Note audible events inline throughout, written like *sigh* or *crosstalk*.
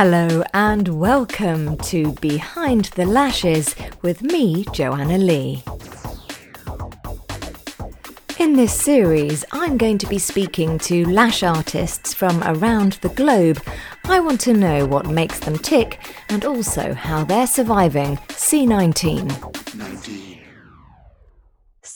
Hello and welcome to Behind the Lashes with me, Joanna Lee. In this series, I'm going to be speaking to lash artists from around the globe. I want to know what makes them tick and also how they're surviving C19.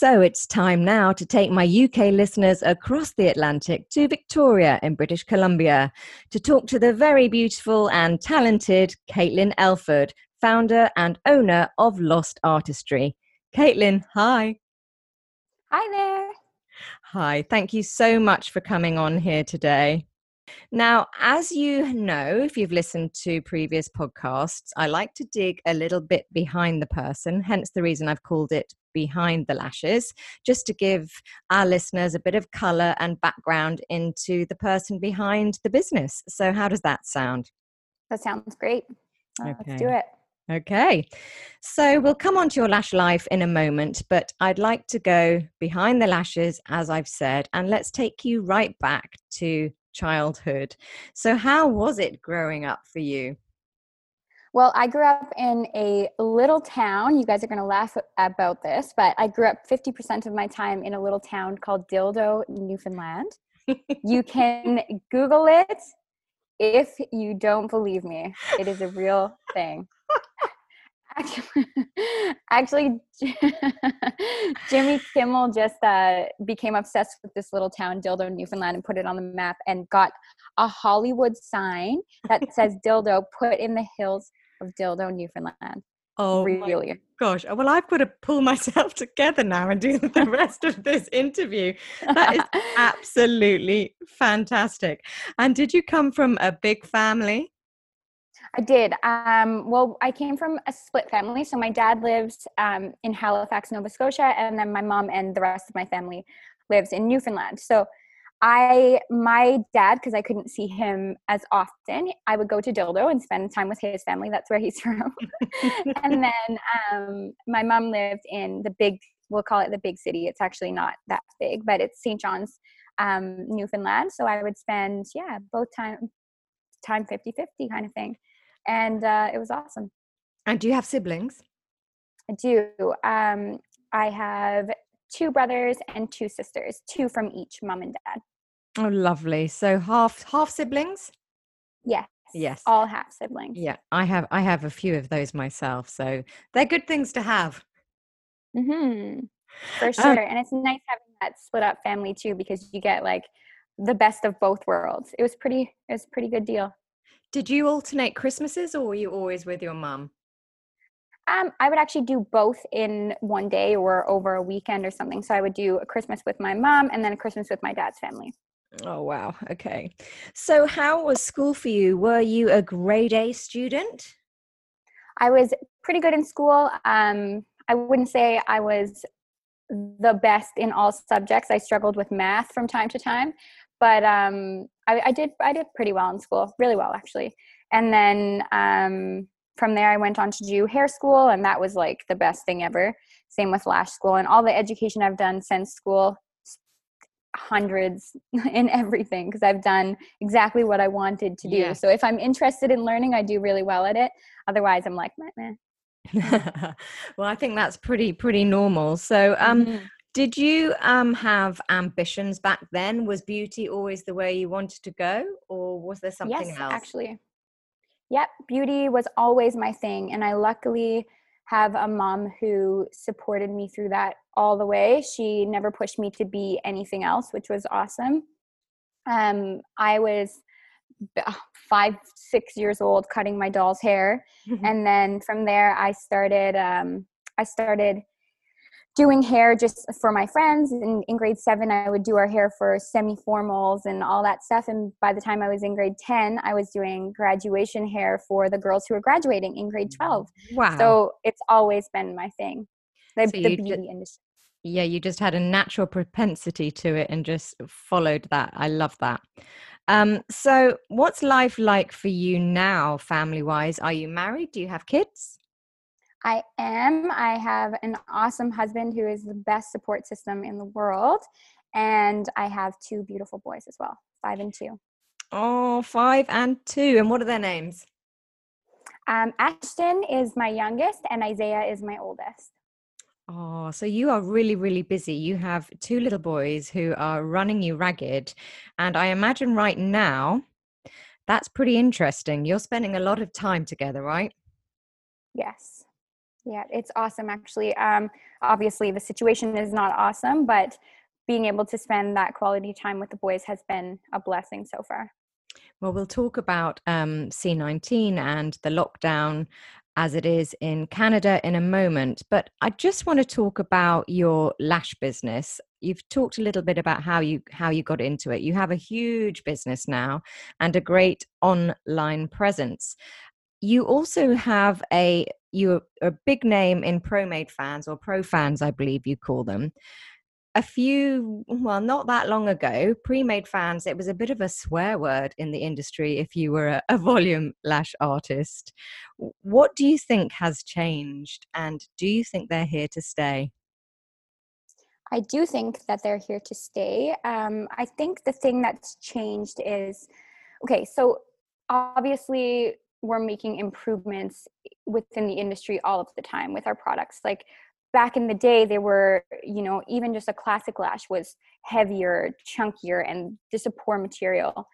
19. So it's time now to take my UK listeners across the Atlantic to Victoria in British Columbia to talk to the very beautiful and talented Caitlin Elford, founder and owner of Lost Artistry. Caitlin, hi. Hi there. Hi, thank you so much for coming on here today. Now, as you know, if you've listened to previous podcasts, I like to dig a little bit behind the person, hence the reason I've called it Behind the Lashes, just to give our listeners a bit of color and background into the person behind the business. So, how does that sound? That sounds great. Uh, okay. Let's do it. Okay, so we'll come on to your lash life in a moment, but I'd like to go behind the lashes, as I've said, and let's take you right back to childhood. So, how was it growing up for you? Well, I grew up in a little town. You guys are going to laugh about this, but I grew up 50% of my time in a little town called Dildo, Newfoundland. you can Google it if you don't believe me. It is a real thing. *laughs* Actually, actually *laughs* Jimmy Kimmel just uh, became obsessed with this little town, Dildo, Newfoundland, and put it on the map and got a Hollywood sign that says Dildo put in the hills of Dildo, Newfoundland. Oh, really? gosh. Well, I've got to pull *laughs* myself together now and do *laughs* the rest of this interview. That is *laughs* absolutely fantastic. And did you come from a big family? I did. Um, well, I came from a split family. So my dad lives um, in Halifax, Nova Scotia, and then my mom and the rest of my family lives in Newfoundland. So I, my dad, because I couldn't see him as often, I would go to Dildo and spend time with his family. That's where he's *laughs* from. and *laughs* then um, my mom lived in the big, we'll call it the big city. It's actually not that big, but it's St. John's, um, Newfoundland. So I would spend, yeah, both time, time 50 50 kind of thing and uh, it was awesome. And do you have siblings? I do. Um, I have two brothers and two sisters, two from each mom and dad. Oh, lovely. So half half siblings? Yes. Yes. All half siblings. Yeah, I have I have a few of those myself. So they're good things to have. Mhm. For uh sure. and it's nice having that split up family too because you get like the best of both worlds. It was pretty it was pretty good deal. Did you alternate Christmases or were you always with your mum? Um, I would actually do both in one day or over a weekend or something. So I would do a Christmas with my mom and then a Christmas with my dad's family. Oh, wow. Okay. So, how was school for you? Were you a grade A student? I was pretty good in school. Um, I wouldn't say I was the best in all subjects. I struggled with math from time to time, but um, I, I, did I did pretty well in school, really well actually. And then um, from there, I went on to do hair school, and that was like the best thing ever. Same with lash school and all the education I've done since school, hundreds *laughs* in everything because I've done exactly what I wanted to do. Yeah. So if I'm interested in learning, I do really well at it. Otherwise, I'm like, meh, meh. *laughs* well, I think that's pretty pretty normal. So, um, mm-hmm. Did you um, have ambitions back then? Was beauty always the way you wanted to go, or was there something yes, else? Actually, yep, beauty was always my thing, and I luckily have a mom who supported me through that all the way. She never pushed me to be anything else, which was awesome. Um, I was five, six years old cutting my doll's hair, *laughs* and then from there I started. Um, I started doing hair just for my friends. In, in grade seven, I would do our hair for semi formals and all that stuff. And by the time I was in grade 10, I was doing graduation hair for the girls who were graduating in grade 12. Wow. So it's always been my thing, the, so the beauty industry. Yeah, you just had a natural propensity to it and just followed that. I love that. Um, so, what's life like for you now, family wise? Are you married? Do you have kids? I am. I have an awesome husband who is the best support system in the world. And I have two beautiful boys as well, five and two. Oh, five and two. And what are their names? Um, Ashton is my youngest, and Isaiah is my oldest. Oh, so you are really, really busy. You have two little boys who are running you ragged. And I imagine right now, that's pretty interesting. You're spending a lot of time together, right? Yes. Yeah, it's awesome actually. Um, obviously, the situation is not awesome, but being able to spend that quality time with the boys has been a blessing so far. Well, we'll talk about um, C19 and the lockdown as it is in Canada in a moment. But I just want to talk about your lash business. You've talked a little bit about how you how you got into it. You have a huge business now and a great online presence. You also have a you're a big name in ProMade fans or pro fans, I believe you call them a few, well, not that long ago, pre made fans, it was a bit of a swear word in the industry if you were a, a, *laughs* volume lash artist. What do you think has changed, and do you think they're here to stay? I do think that they're here to stay. Um, I think the thing that's changed is okay, so obviously, we're making improvements within the industry all of the time with our products. Like back in the day they were you know even just a classic lash was heavier chunkier and just a poor material.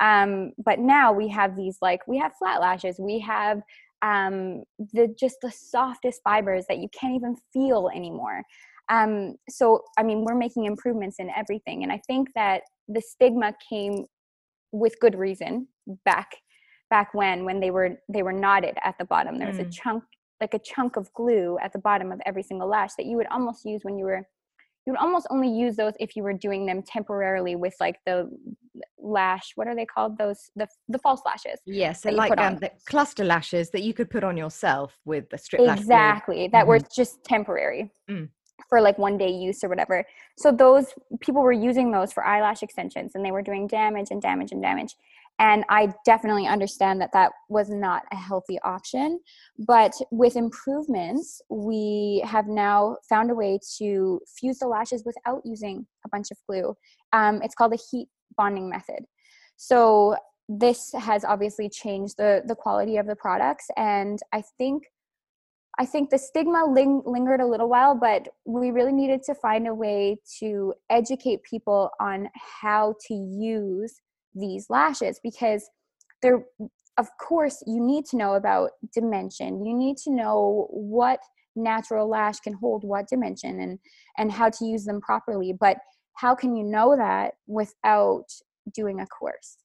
Um, but now we have these like we have flat lashes. We have um, the just the softest fibers that you can't even feel anymore. Um, so i mean we're making improvements in everything and i think that the stigma came with good reason back back when when they were they were knotted at the bottom. There was mm. a chunk like a chunk of glue at the bottom of every single lash that you would almost use when you were you would almost only use those if you were doing them temporarily with like the lash what are they called? Those the the false lashes yes they're like um, the cluster lashes that you could put on yourself with the strip exactly that mm-hmm. were just temporary mm. for like one day use or whatever. So those people were using those for eyelash extensions and they were doing damage and damage and damage and I definitely understand that that was not a healthy option. But with improvements, we have now found a way to fuse the lashes without using a bunch of glue. Um, it's called a heat bonding method. So this has obviously changed the the quality of the products, and I think I think the stigma ling- lingered a little while, but we really needed to find a way to educate people on how to use these lashes because they're of course you need to know about dimension. You need to know what natural lash can hold what dimension and and how to use them properly. But how can you know that without doing a course?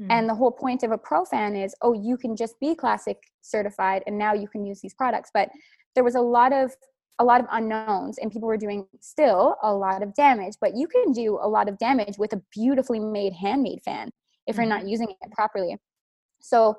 Mm. and the whole point of a pro fan is oh you can just be classic certified and now you can use these products. But there was a lot of a lot of unknowns and people were doing still a lot of damage but you can do a lot of damage with a beautifully made handmade fan if you're not mm-hmm. using it properly so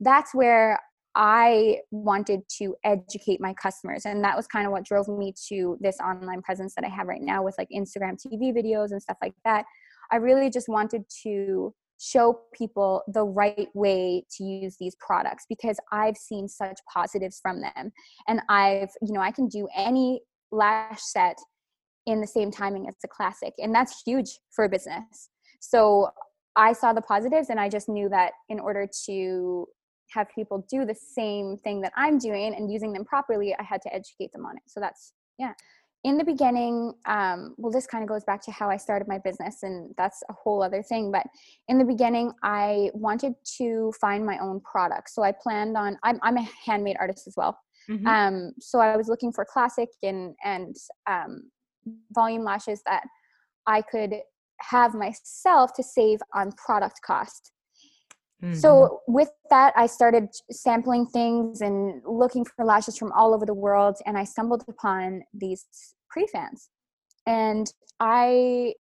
that's where i wanted to educate my customers and that was kind of what drove me to this online presence that i have right now with like instagram tv videos and stuff like that i really just wanted to show people the right way to use these products because I've seen such positives from them. And I've, you know, I can do any lash set in the same timing as a classic. And that's huge for a business. So I saw the positives and I just knew that in order to have people do the same thing that I'm doing and using them properly, I had to educate them on it. So that's, yeah in the beginning um, well this kind of goes back to how i started my business and that's a whole other thing but in the beginning i wanted to find my own product. So i planned on i'm, I'm a handmade artist as well. Mm-hmm. um, so i was looking for classic and and um, volume lashes that i could have myself to save on product cost Mm-hmm. So with that, I started sampling things and looking for lashes from all over the world, and I stumbled upon these pre-fans, and I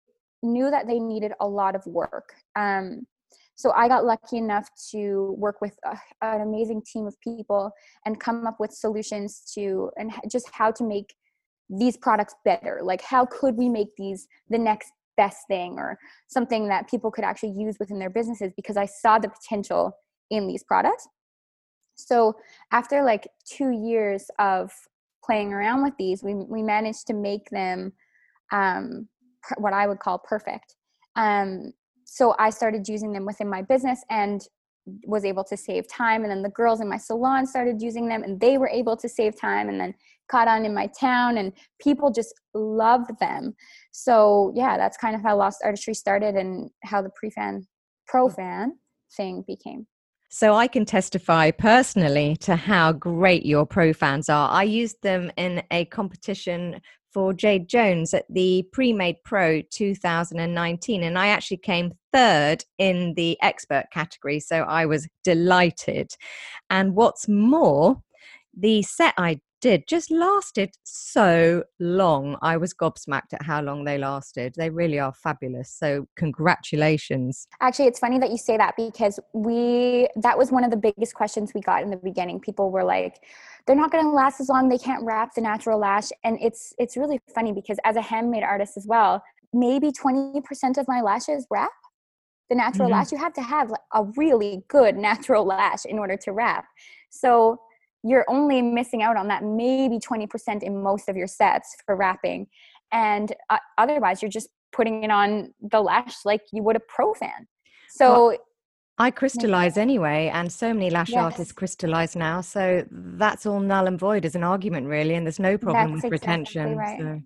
knew that they needed a lot of work. Um, so I got lucky enough to work with a, an amazing team of people and come up with solutions to and just how to make these products better. Like how could we make these the next best thing or something that people could actually use within their businesses because I saw the potential in these products. So after like two years of playing around with these, we we managed to make them um, what I would call perfect. Um, so I started using them within my business, and was able to save time and then the girls in my salon started using them and they were able to save time and then caught on in my town and people just loved them so yeah that's kind of how lost artistry started and how the pre-fan pro fan thing became so I can testify personally to how great your pro fans are. I used them in a competition for Jade Jones at the Pre-Made Pro 2019 and I actually came third in the expert category so I was delighted. And what's more, the set I did just lasted so long. I was gobsmacked at how long they lasted. They really are fabulous. So, congratulations. Actually, it's funny that you say that because we, that was one of the biggest questions we got in the beginning. People were like, they're not going to last as long. They can't wrap the natural lash. And it's, it's really funny because as a handmade artist as well, maybe 20% of my lashes wrap the natural mm-hmm. lash. You have to have a really good natural lash in order to wrap. So, you're only missing out on that maybe 20% in most of your sets for wrapping and uh, otherwise you're just putting it on the lash like you would a pro fan so well, I crystallize anyway, and so many lash yes. artists crystallize now. So that's all null and void as an argument, really. And there's no problem that's with exactly retention. Right. So.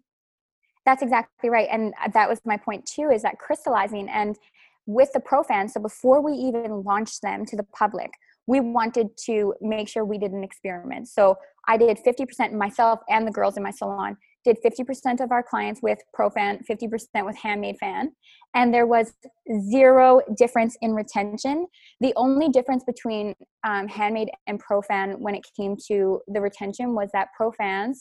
That's exactly right. And uh, that was my point too is that crystallizing and with the pro fan, so before we even launched them to the public, we wanted to make sure we did an experiment. So I did 50% myself and the girls in my salon did 50% of our clients with ProFan, 50% with Handmade Fan, and there was zero difference in retention. The only difference between um, Handmade and ProFan when it came to the retention was that ProFans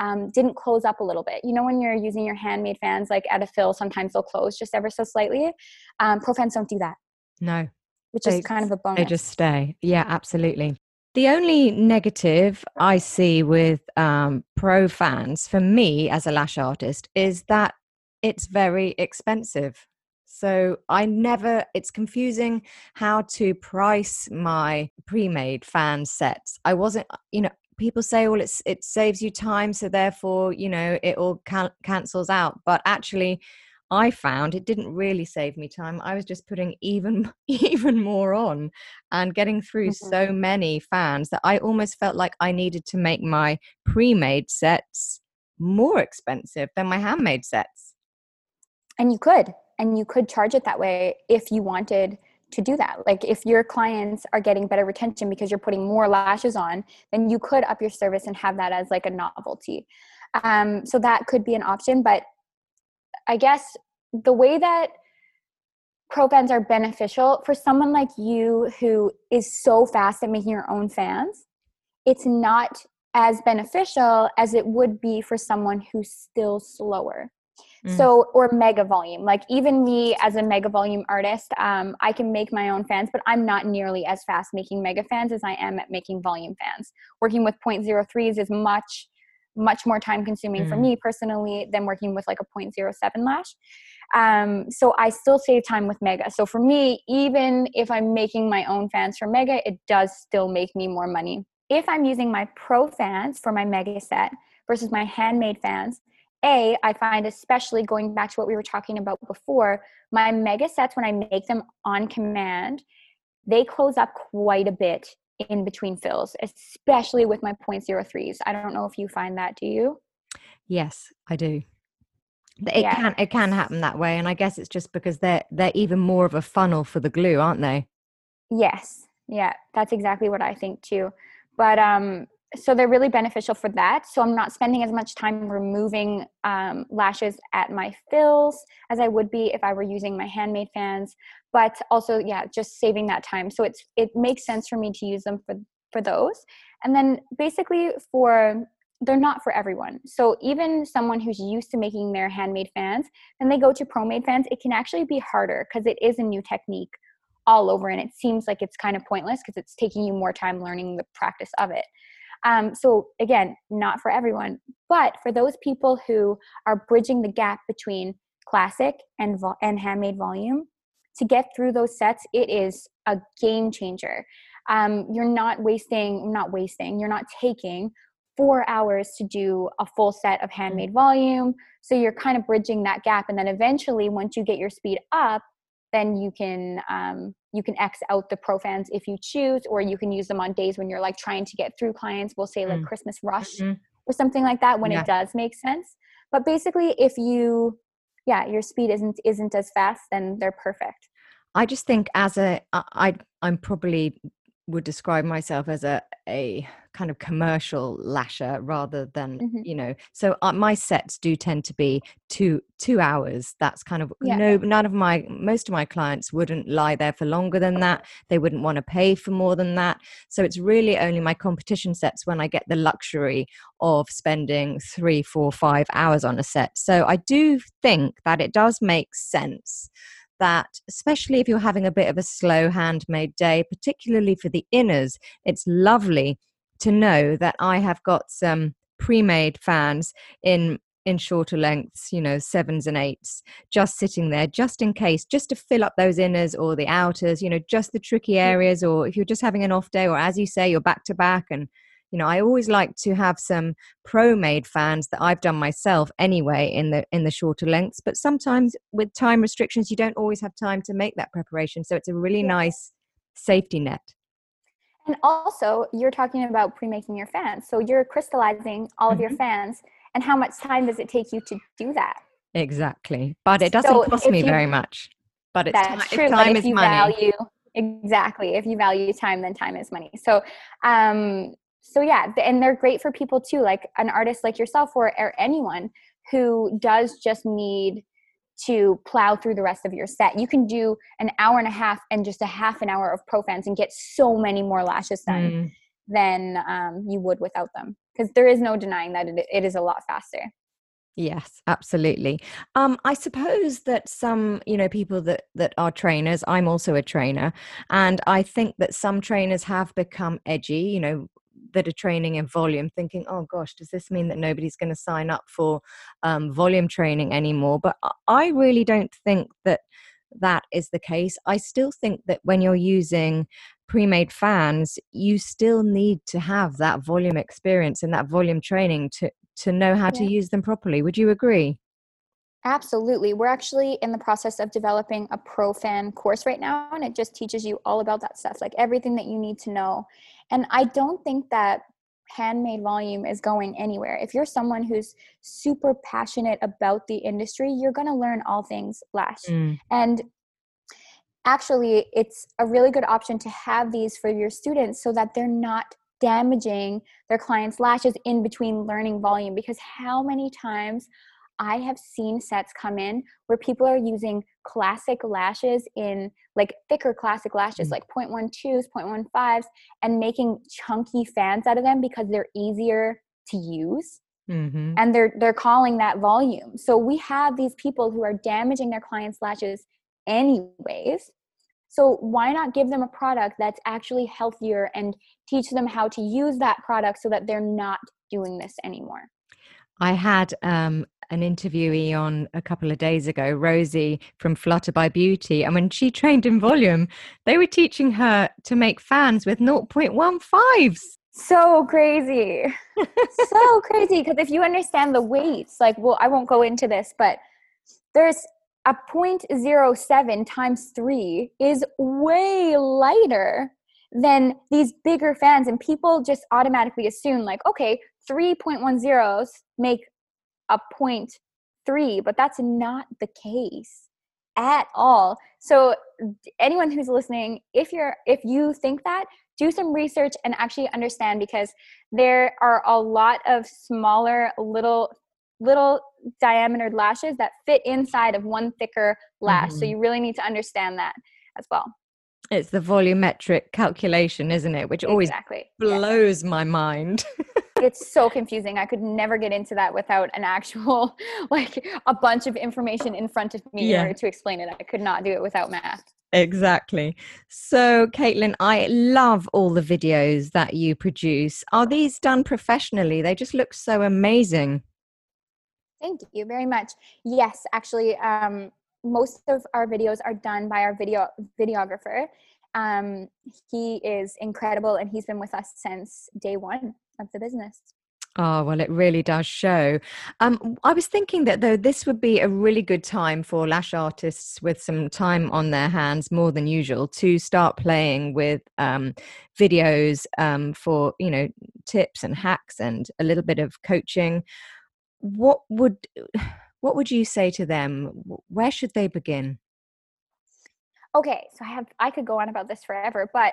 um, didn't close up a little bit. You know, when you're using your handmade fans, like at a fill, sometimes they'll close just ever so slightly. Um, ProFans don't do that. No, which they, is kind of a bonus. They just stay. Yeah, absolutely. The only negative I see with um, pro fans for me as a lash artist is that it's very expensive. So I never, it's confusing how to price my pre made fan sets. I wasn't, you know, people say, well, it's, it saves you time. So therefore, you know, it all can- cancels out. But actually, I found it didn't really save me time. I was just putting even *laughs* even more on and getting through mm-hmm. so many fans that I almost felt like I needed to make my pre-made sets more expensive than my handmade sets. And you could and you could charge it that way if you wanted to do that. Like if your clients are getting better retention because you're putting more lashes on, then you could up your service and have that as like a novelty. Um, so that could be an option, but I guess the way that pro fans are beneficial for someone like you who is so fast at making your own fans, it's not as beneficial as it would be for someone who's still slower. Mm. So, or mega volume. Like, even me as a mega volume artist, um, I can make my own fans, but I'm not nearly as fast making mega fans as I am at making volume fans. Working with 0.03s is much much more time consuming mm. for me personally than working with like a 0.07 lash. Um, so I still save time with Mega. So for me, even if I'm making my own fans for Mega, it does still make me more money. If I'm using my pro fans for my Mega set versus my handmade fans, a, I find, especially going back to what we were talking about before, my mega sets, when I make them on command, they close up quite a bit in between fills, especially with my 0.03s. I don't know if you find that, do you? Yes, I do. It yeah. can it can happen that way, and I guess it's just because they're they're even more of a funnel for the glue, aren't they? Yes, yeah, that's exactly what I think too. But um, so they're really beneficial for that. So I'm not spending as much time removing um, lashes at my fills as I would be if I were using my handmade fans. But also, yeah, just saving that time. So it's it makes sense for me to use them for for those. And then basically for they're not for everyone. So even someone who's used to making their handmade fans, and they go to pro-made fans, it can actually be harder because it is a new technique all over and it seems like it's kind of pointless because it's taking you more time learning the practice of it. Um, so again, not for everyone, but for those people who are bridging the gap between classic and vo- and handmade volume, to get through those sets, it is a game changer. Um, you're not wasting, not wasting, you're not taking four hours to do a full set of handmade volume. So you're kind of bridging that gap. And then eventually, once you get your speed up, then you can um, you can X out the profans if you choose, or you can use them on days when you're like trying to get through clients. We'll say like mm. Christmas rush mm-hmm. or something like that when yeah. it does make sense. But basically, if you, yeah, your speed isn't isn't as fast, then they're perfect. I just think as a I I'm probably would describe myself as a a kind of commercial lasher rather than mm-hmm. you know so uh, my sets do tend to be two two hours that's kind of yeah. no none of my most of my clients wouldn't lie there for longer than that they wouldn't want to pay for more than that so it's really only my competition sets when i get the luxury of spending three four five hours on a set so i do think that it does make sense that, especially if you're having a bit of a slow handmade day, particularly for the inners, it's lovely to know that I have got some pre-made fans in in shorter lengths, you know, sevens and eights, just sitting there, just in case, just to fill up those inners or the outers, you know, just the tricky areas, or if you're just having an off day, or as you say, you're back to back. And you know i always like to have some pro made fans that i've done myself anyway in the in the shorter lengths. But sometimes with time restrictions you don't always have time to make that preparation. So it's a really nice safety net and also you're talking about pre-making your fans. So you're crystallizing all mm-hmm. of your mm-hmm. fans and how much time does it take you to do that? Exactly. But it doesn't so cost me you, very much. But it's, that's t- true, time is money. value exactly if you value time then time is money. So um so yeah and they're great for people too like an artist like yourself or, or anyone who does just need to plow through the rest of your set you can do an hour and a half and just a half an hour of pro fans and get so many more lashes done mm. than um, you would without them because there is no denying that it, it is a lot faster Yes, absolutely. Um, I suppose that some, you know, people that that are trainers. I'm also a trainer, and I think that some trainers have become edgy. You know, that are training in volume thinking oh gosh does this mean that nobody's going to sign up for um, volume training anymore? But i really don't think that that is the case. I still think that when you're using pre-made fans you still need to have that volume experience and that volume training to to know how yeah. to use them properly. Would you agree Absolutely. We're actually in the process of developing a pro fan course right now, and it just teaches you all about that stuff, like everything that you need to know. And I don't think that handmade volume is going anywhere. If you're someone who's super passionate about the industry, you're going to learn all things lash. Mm. And actually, it's a really good option to have these for your students so that they're not damaging their clients' lashes in between learning volume. Because how many times I have seen sets come in where people are using classic lashes in like thicker classic lashes, mm-hmm. like 0.12s, 0.15s, and making chunky fans out of them because they're easier to use. Mm-hmm. And they're they're calling that volume. So we have these people who are damaging their clients' lashes anyways. So why not give them a product that's actually healthier and teach them how to use that product so that they're not doing this anymore? I had um, an interviewee on a couple of days ago, Rosie from Flutter by Beauty. And when she trained in volume, they were teaching her to make fans with 0.15s. So crazy. so crazy. Because if you understand the weights, like, well, I won't go into this, but there's a 0.07 times three is way lighter than these bigger fans. And people just automatically assume, like, okay, 3.10s make a point three, but that's not the case at all. So anyone who's listening, if you're if you think that, do some research and actually understand because there are a lot of smaller little little diameter lashes that fit inside of one thicker lash. Mm-hmm. So you really need to understand that as well. It's the volumetric calculation, isn't it? Which always exactly. blows yeah. my mind. *laughs* it's so confusing. I could never get into that without an actual, *laughs* like a bunch of information in front of me yeah. in order to explain it. I could not do it without math. Exactly. So, Caitlin, I love all the videos that you produce. Are these done professionally? They just look so amazing. Thank you very much. Yes, actually, um, most of our videos are done by our video videographer. Um, he is incredible and he's been with us since day one of the business. Oh, well, it really does show. Um, I was thinking that, though, this would be a really good time for lash artists with some time on their hands, more than usual, to start playing with um, videos um, for, you know, tips and hacks and a little bit of coaching. What would *sighs* what would you say to them? Where should they begin? Okay, so I have I could go on about this forever, but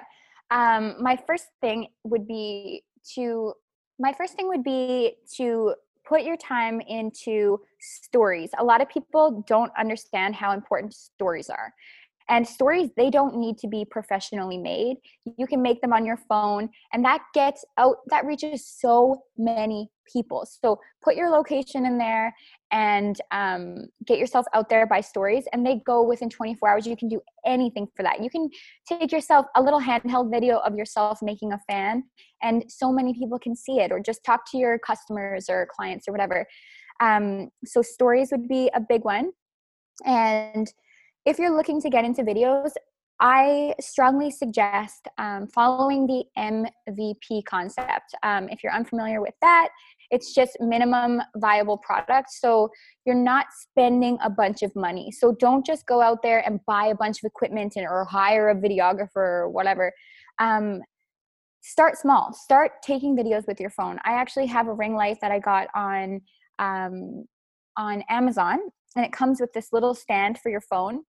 um, my first thing would be to my first thing would be to put your time into stories. A lot of people don't understand how important stories are. And stories, they don't need to be professionally made. You can make them on your phone, and that gets out, that reaches so many people. So put your location in there and um, get yourself out there by stories, and they go within 24 hours. You can do anything for that. You can take yourself a little handheld video of yourself making a fan, and so many people can see it, or just talk to your customers or clients or whatever. Um, so stories would be a big one. And if you're looking to get into videos, I strongly suggest um, following the MVP concept. Um, if you're unfamiliar with that, it's just minimum viable product. So you're not spending a bunch of money. So don't just go out there and buy a bunch of equipment and, or hire a videographer or whatever. Um, start small. Start taking videos with your phone. I actually have a ring light that I got on um, on Amazon, and it comes with this little stand for your phone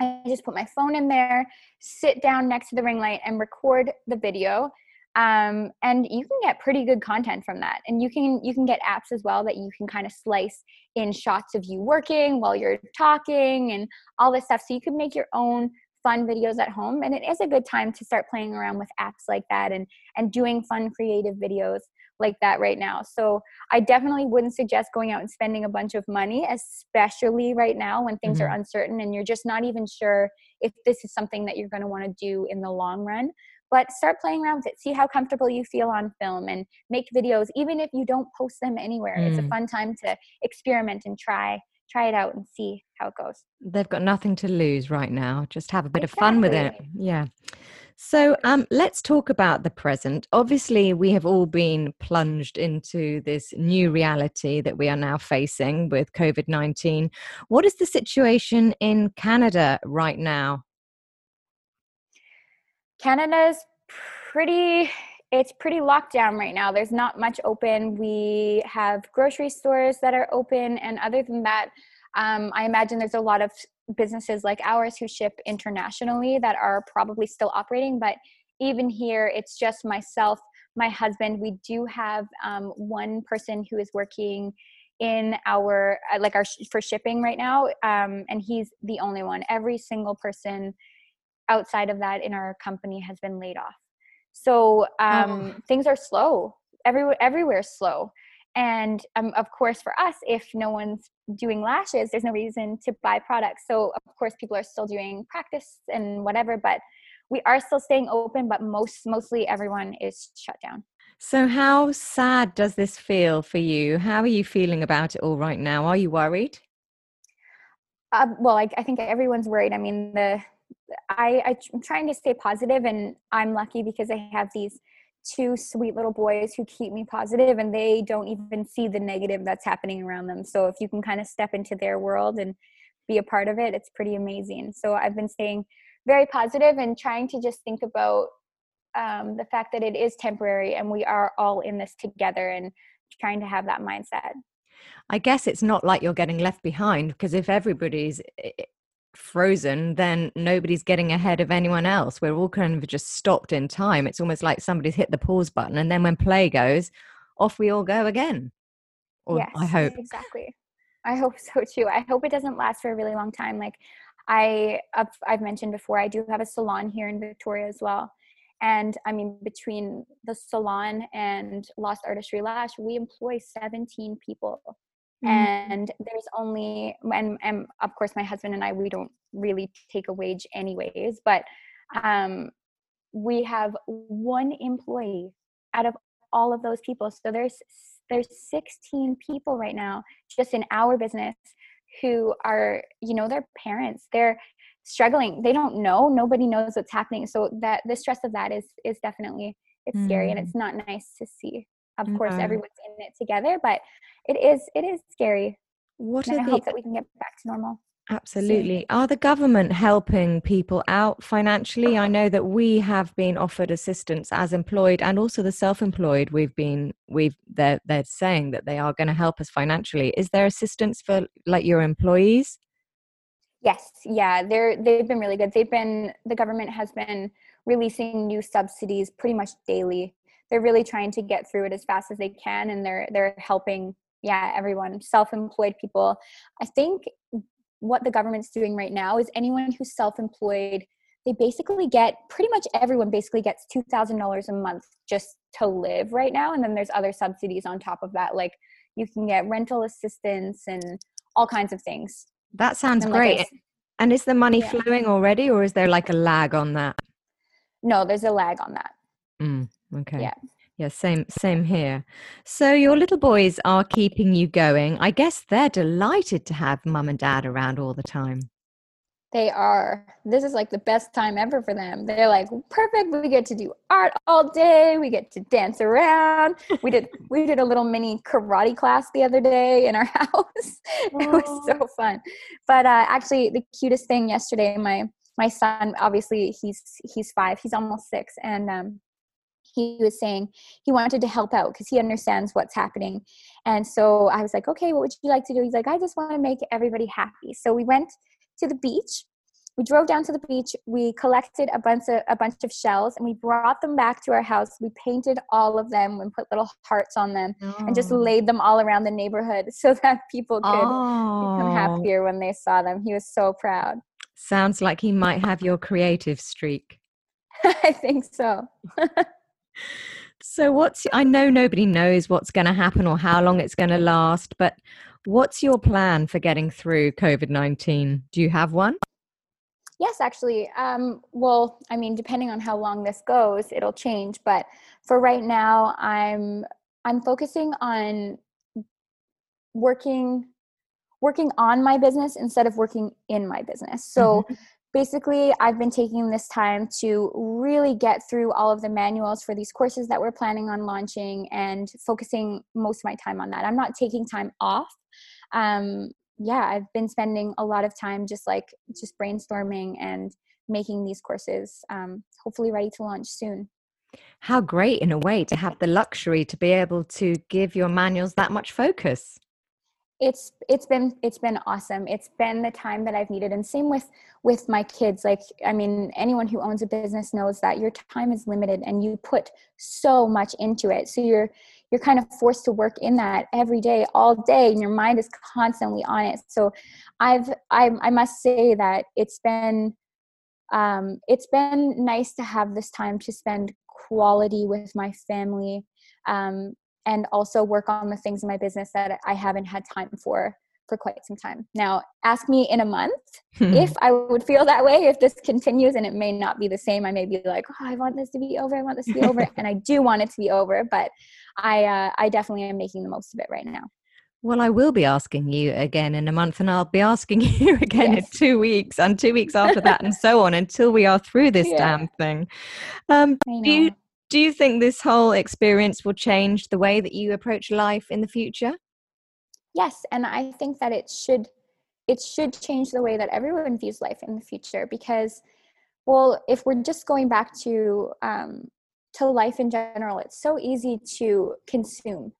I just put my phone in there, sit down next to the ring light, and record the video. Um, and you can get pretty good content from that. And you can you can get apps as well that you can kind of slice in shots of you working while you're talking and all this stuff. So you can make your own fun videos at home. And it is a good time to start playing around with apps like that and and doing fun creative videos like that right now. So I definitely wouldn't suggest going out and spending a bunch of money, especially right now when things mm-hmm. are uncertain and you're just not even sure if this is something that you're going to want to do in the long run. But start playing around with it. See how comfortable you feel on film and make videos, even if you don't post them anywhere. Mm. It's a mm. fun time to experiment and try try it out and see how it goes. They've got nothing to lose right now. Just have a bit exactly. of fun with it. Yeah. So um, let's talk about the present. Obviously, we have all been plunged into this new reality that we are now facing with COVID 19. What is the situation in Canada right now? Canada's pretty it's pretty locked down right now. There's not much open. We have grocery stores that are open, and other than that, um, I imagine there's a lot of businesses like ours who ship internationally that are probably still operating. But even here, it's just myself, my husband. We do have um, one person who is working in our uh, like our for shipping right now, um, and he's the only one. Every single person outside of that in our company has been laid off. So um, oh. things are slow. Every, Everywhere, slow. And um, of course, for us, if no one's doing lashes, there's no reason to buy products. So of course, people are still doing practice and whatever, but we are still staying open. But most, mostly, everyone is shut down. So, how sad does this feel for you? How are you feeling about it all right now? Are you worried? Uh, well, I, I think everyone's worried. I mean, the I, I'm trying to stay positive, and I'm lucky because I have these two sweet little boys who keep me positive and they don't even see the negative that's happening around them. So if you can kind of step into their world and be a part of it, it's pretty amazing. So I've been staying very positive and trying to just think about um, the fact that it is temporary and we are all in this together and trying to have that mindset. I guess it's not like you're getting left behind because if everybody's frozen, then nobody's getting ahead of anyone else. We're all kind of just stopped in time. It's almost like somebody's hit the pause button, and then when play goes, off we all go again. Or yes, I hope exactly. I hope so too. I hope it doesn't last for a really long time. Like I, I've, I've mentioned before, I do have a salon here in Victoria as well. And I mean, between the salon and Lost Artistry Lash, we employ 17 people mm-hmm. and there's only and, and of course my husband and i we don't really take a wage anyways but um we have one employee out of all of those people so there's there's 16 people right now just in our business who are you know their parents they're struggling they don't know nobody knows what's happening so that the stress of that is is definitely it's mm. scary and mm. it's not nice to see of course mm-hmm. everyone's in it together but it is it is scary what and are i the hope that we can get back to normal Absolutely. Are the government helping people out financially? I know that we have been offered assistance as employed and also the self-employed. We've been we've they're they're saying that they are going to help us financially. Is there assistance for like your employees? Yes, yeah, they're they've been really good. They've been the government has been releasing new subsidies pretty much daily. They're really trying to get through it as fast as they can and they're they're helping yeah, everyone, self-employed people. I think what the government's doing right now is anyone who's self-employed they basically get pretty much everyone basically gets $2000 a month just to live right now and then there's other subsidies on top of that like you can get rental assistance and all kinds of things. That sounds and great. like and is the money Yeah. flowing already or is there like a lag on that? No there's a lag on that. Mm, okay. Yeah. yeah same same here. So your little boys are keeping you going. I guess they're delighted to have mum and dad around all the time. They are. This is like the best time ever for them. They're like perfect we get to do art all day we get to dance around. We did *laughs* we did a little mini karate class the other day in our *laughs* house. It was so fun. But uh, actually the cutest thing yesterday my my son obviously he's he's five. He's almost six. And um he was saying he wanted to help out because he understands what's happening. And so i was like okay what would you like to do? He's like i just want to make everybody happy. So we went to the beach. We drove down to the beach. We collected a bunch of a bunch of shells and we brought them back to our house. We painted all of them and put little hearts on them and just Oh. laid them all around the neighborhood *laughs* so that people could become Oh, happier when they saw them. He was so proud. Sounds like he might have your creative streak. *laughs* I think so *laughs* So what's I know nobody knows what's going to happen or how long it's going to last, but what's your plan for getting through COVID-19? Do you have one? Yes, actually. Um, well, I mean, depending on how long this goes, it'll change. But for right now, I'm I'm focusing on working working on my business instead of working in my business. So basically, I've been taking this time to really get through all of the manuals for these courses that we're planning on launching and focusing most of my time on that. I'm not taking time off. Um, yeah, I've been spending a lot of time just like just brainstorming and making these courses um, hopefully ready to launch soon. How great in a way to have the luxury to be able to give your manuals that much focus. It's it's been it's been awesome. It's been the time that i've needed and same with with my kids. Like i mean anyone who owns a business knows that your time is limited and you put so much into it. So you're you're kind of forced to work in that every day all day and your mind is constantly on it. So i've i, I must say that it's been um it's been nice to have this time to spend quality with my family. Um and also work on the things in my business that I haven't had time for for quite some time. Now, ask me in a month if I would feel that way if this continues and it may not be the same. I may be like, "Oh, I want this to be over. I want this to be over." *laughs* and I do want it to be over, but I uh, I definitely am making the most of it right now. Well, I will be asking you again in a month, and I'll be asking *laughs* you again Yes. in two weeks, and two weeks after that, and so on until we are through this *laughs* Yeah. damn thing. Um, do you. Do you think this whole experience will change the way that you approach life in the future? yes and i think that it should it should change the way that everyone views life in the future because well if we're just going back to um, to life in general it's so easy to consume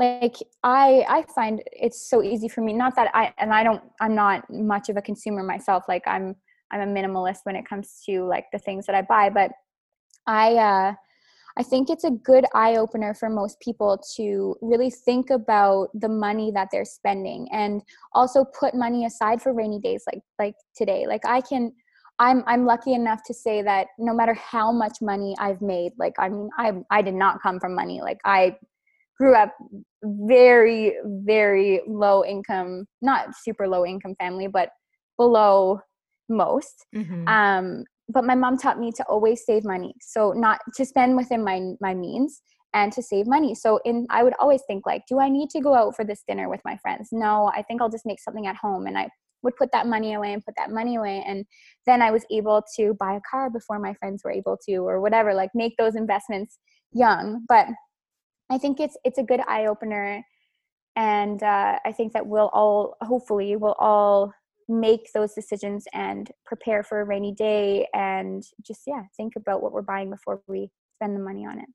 like i i find it's so easy for me not that i and i don't i'm not much of a consumer myself like i'm i'm a minimalist when it comes to like the things that i buy but i uh I think it's a good eye opener for most people to really think about the money that they're spending and also put money aside for rainy days like like today. Like I can I'm I'm lucky enough to say that no matter how much money I've made, like I mean I I did not come from money. Like I grew up very very low income, not super low income family, but below most Mm-hmm. um, but my mom taught me to always save money. So not to spend within my my means and to save money. So in i would always think like do i need to go out for this dinner with my friends? No i think i'll just make something at home. And i would put that money away and put that money away. And then i was able to buy a car before my friends were able to or whatever like make those investments young. But I think it's it's a good eye opener, and uh, I think that we'll all hopefully we'll all make those decisions and prepare for a rainy day and just yeah think about what we're buying before we spend the money on it.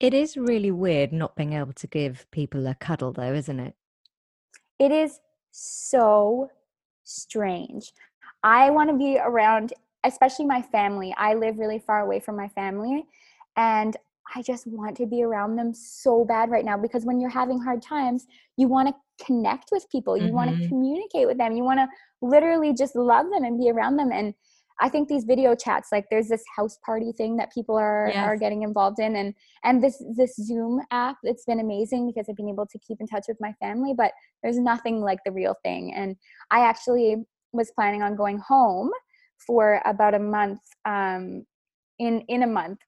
It is really weird not being able to give people a cuddle, though, isn't it? It is so strange. I want to be around, especially my family. I live really far away from my family, and I just want to be around them so bad right now because when you're having hard times, you want to connect with people, you mm-hmm. want to communicate with them, you want to literally just love them and be around them. And I think these video chats, like there's this house party thing that people are yes. are getting involved in, and and this this Zoom app, it's been amazing because I've been able to keep in touch with my family. But there's nothing like the real thing. And I actually was planning on going home for about a month, um, in in a month,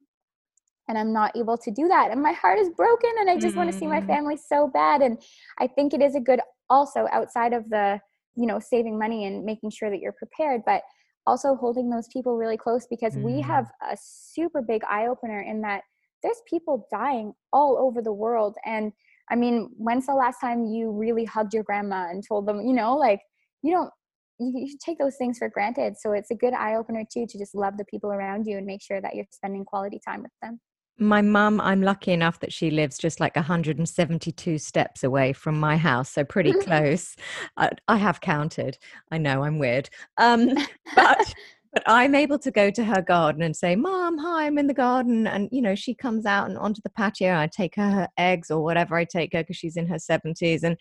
and I'm not able to do that, and my heart is broken, and I just mm-hmm. want to see my mm. family so bad. And I think it is a good also outside of the you know saving money and making sure that you're prepared, but also holding those people really close because mm. we mm-hmm. have a super big eye opener in that there's people dying all over the world and i mean when's the last time you really hugged your grandma and told them you know like you don't you, you take those things for granted so it's a good eye opener too to just love the people around you and make sure that you're spending quality time with them my mum, I'm lucky enough that she lives just like 172 steps away from my house, so pretty close. I, I, have counted. I know I'm weird, um, but *laughs* but I'm able to go to her garden and say, "Mom, hi, I'm in the garden," and you know she comes out and onto the patio. And I take her her eggs or whatever I take her because she's in her 70s, and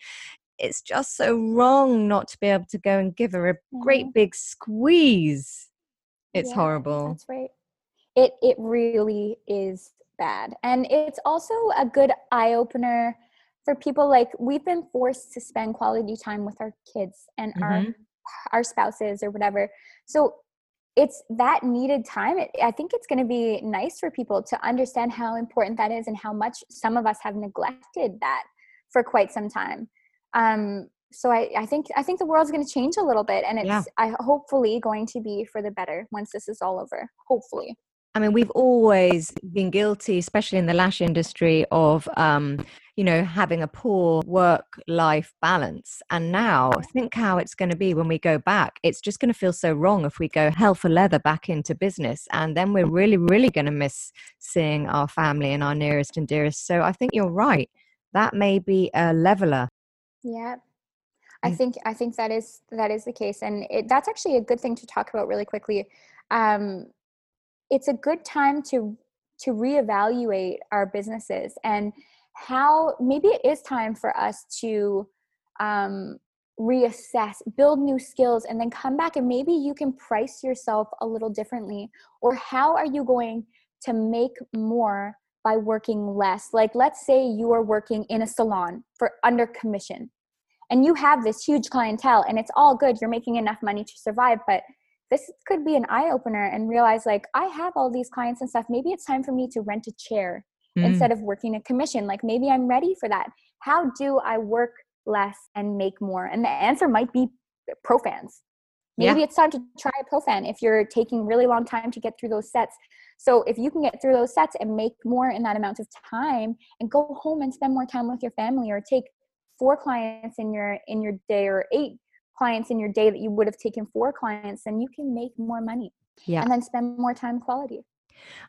it's just so wrong not to be able to go and give her a great big squeeze. It's yeah, horrible. That's right. It it really is bad. And it's also a good eye opener for people like we've been forced to spend quality time with our kids and mm-hmm. our our spouses or whatever. So it's that needed time. I think it's going to be nice for people to understand how important that is and how much some of us have neglected that for quite some time. Um, so I, I think I think the world's going to change a little bit, and it's yeah. I hopefully going to be for the better once this is all over. Hopefully. I mean, we've always been guilty, especially in the lash industry, of um, you know having a poor work-life balance. And now, think how it's going to be when we go back. It's just going to feel so wrong if we go hell for leather back into business, and then we're really, really going to miss seeing our family and our nearest and dearest. So I think you're right. That may be a leveler. Yeah, I mm. think I think that is that is the case, and it, that's actually a good thing to talk about really quickly. Um, it's a good time to to reevaluate our businesses and how maybe it is time for us to um, reassess build new skills and then come back and maybe you can price yourself a little differently or how are you going to make more by working less? Like let's say you are working in a salon for under commission and you have this huge clientele and it's all good you're making enough money to survive but this could be an eye opener and realize like I have all these clients and stuff. Maybe it's time for me to rent a chair mm. instead of working a commission. Like maybe I'm ready for that. How do I work less and make more? And the answer might be profans. Maybe yeah. it's time to try a profan if you're taking really long time to get through those sets. So if you can get through those sets and make more in that amount of time and go home and spend more time with your family or take four clients in your in your day or eight clients in your day that you would have taken four clients, then you can make more money. Yeah. And then spend more time quality.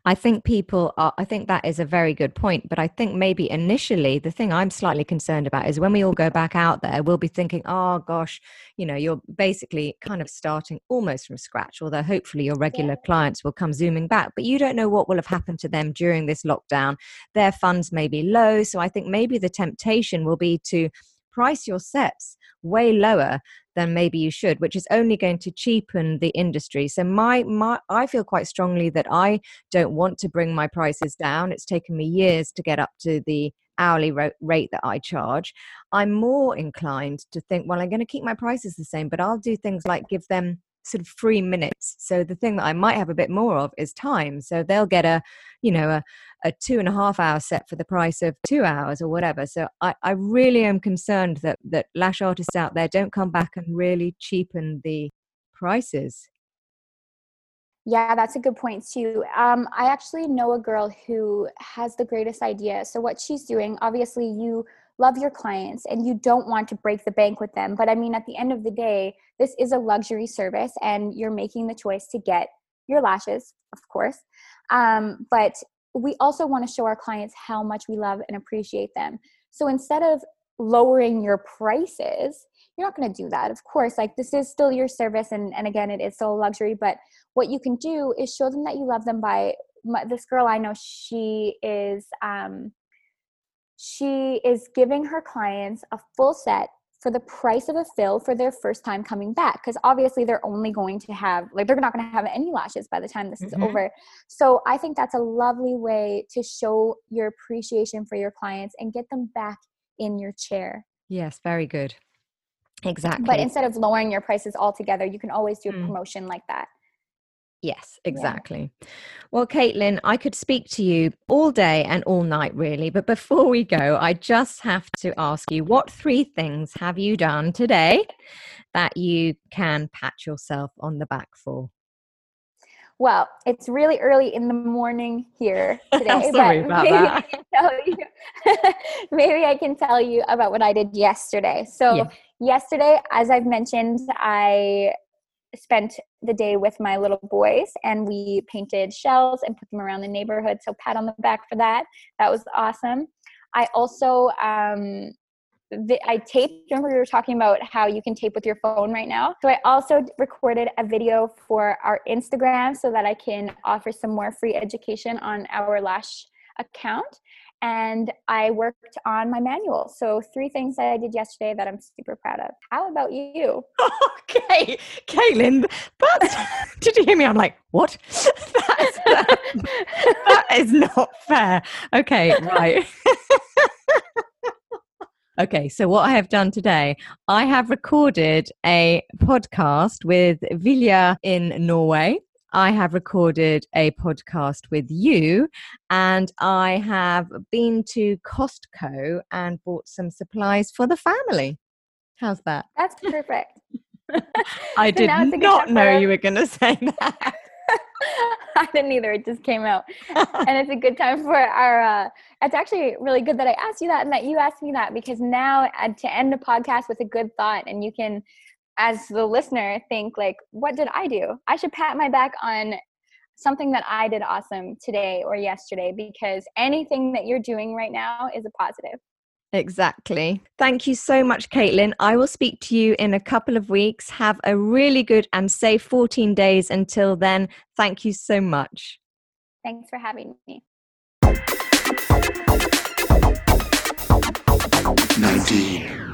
I think people are, I think that is a very good point. But I think maybe initially, the thing I'm slightly concerned about is when we all go back out there, we'll be thinking, oh gosh, you know, you're basically kind of starting almost from scratch, although hopefully your regular yeah. clients will come zooming back. But you don't know what will have happened to them during this lockdown. Their funds may be low. So I think maybe the temptation will be to price your sets way lower than maybe you should which is only going to cheapen the industry. So my my i feel quite strongly that i don't want to bring my prices down. It's taken me years to get up to the hourly rate that I charge, I'm more inclined to think, well, I'm going to keep my prices the same, but I'll do things like give them sort of free minutes. So the thing that I might have a bit more of is time. So they'll get a, you know, a, a two and a half hour set for the price of two hours or whatever. So I, I really am concerned that that lash artists out there don't come back and really cheapen the prices. Yeah, that's a good point too. Um, I actually know a girl who has the greatest idea. So, what she's doing, obviously, you love your clients and you don't want to break the bank with them. But I mean, at the end of the day, this is a luxury service and you're making the choice to get your lashes, of course. Um, but we also want to show our clients how much we love and appreciate them. So instead of lowering your prices, you're not going to do that. Of course, like this is still your service. And, and again, it is still a luxury. But what you can do is show them that you love them by this girl I know, she is. Um, she is giving her clients a full set for the price of a fill for their first time coming back because obviously they're only going to have like they're not going to have any lashes by the time this mm-hmm. is over. So i think that's a lovely way to show your appreciation for your clients and get them back in your chair. Yes very good. Exactly. but instead of lowering your prices altogether you can always do a mm. promotion like that Yes, exactly. Yeah. Well, Caitlin, I could speak to you all day and all night, really. But before we go, I just have to ask you what three things have you done today that you can pat yourself on the back for? Well, it's really early in the morning here *laughs* today. Sorry about maybe that. I can tell you, *laughs* maybe I can tell you about what I did yesterday. So, yeah. yesterday, as I've mentioned, I spent the day with my little boys and we painted shells and put them around the neighborhood. So pat on the back for that. That was awesome. I also um, I taped. Remember, we were talking about how you can tape with your phone right now. So I also recorded a video for our Instagram so that I can offer some more free education on our Lash account and I worked on my manual. So, three things that I did yesterday that I'm super proud of. How about you? *laughs* Okay, Caitlin, that's, *laughs* did you hear me? I'm like, what? *laughs* That's, that, that is not fair. Okay, right. Okay, so what I have done today, I have recorded a podcast with Vilja in Norway. I have recorded a podcast with you, and I have been to Costco and bought some supplies for the family. How's that? That's perfect. *laughs* I did not know you were going to say that. *laughs* I didn't either. It just came out, *laughs* and it's a good time for our. Uh, it's actually really good that I asked you that and that you asked me that because now uh, to end a podcast with a good thought, and you can as the listener think like what did i do i should pat my back on something that i did awesome today or yesterday because anything that you're doing right now is a positive Exactly. Thank you so much, Caitlin. I will speak to you in a couple of weeks. Have a really good and safe 14 days until then. Thank you so much. Thanks for having me. 19.